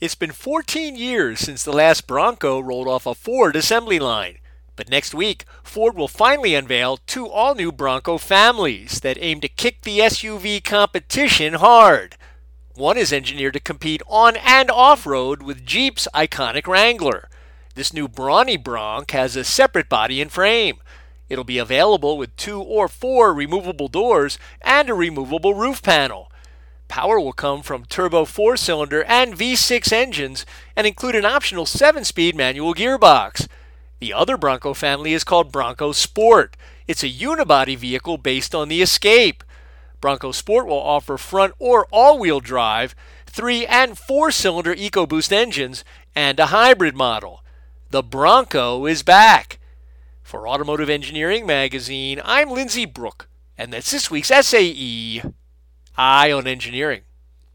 It's been 14 years since the last Bronco rolled off a Ford assembly line. But next week, Ford will finally unveil two all new Bronco families that aim to kick the SUV competition hard. One is engineered to compete on and off road with Jeep's iconic Wrangler. This new brawny Bronc has a separate body and frame. It'll be available with two or four removable doors and a removable roof panel. Power will come from turbo four cylinder and V6 engines and include an optional 7 speed manual gearbox. The other Bronco family is called Bronco Sport. It's a unibody vehicle based on the Escape. Bronco Sport will offer front or all wheel drive, 3 and 4 cylinder EcoBoost engines, and a hybrid model. The Bronco is back. For Automotive Engineering Magazine, I'm Lindsay Brooke, and that's this week's SAE. Eye on Engineering.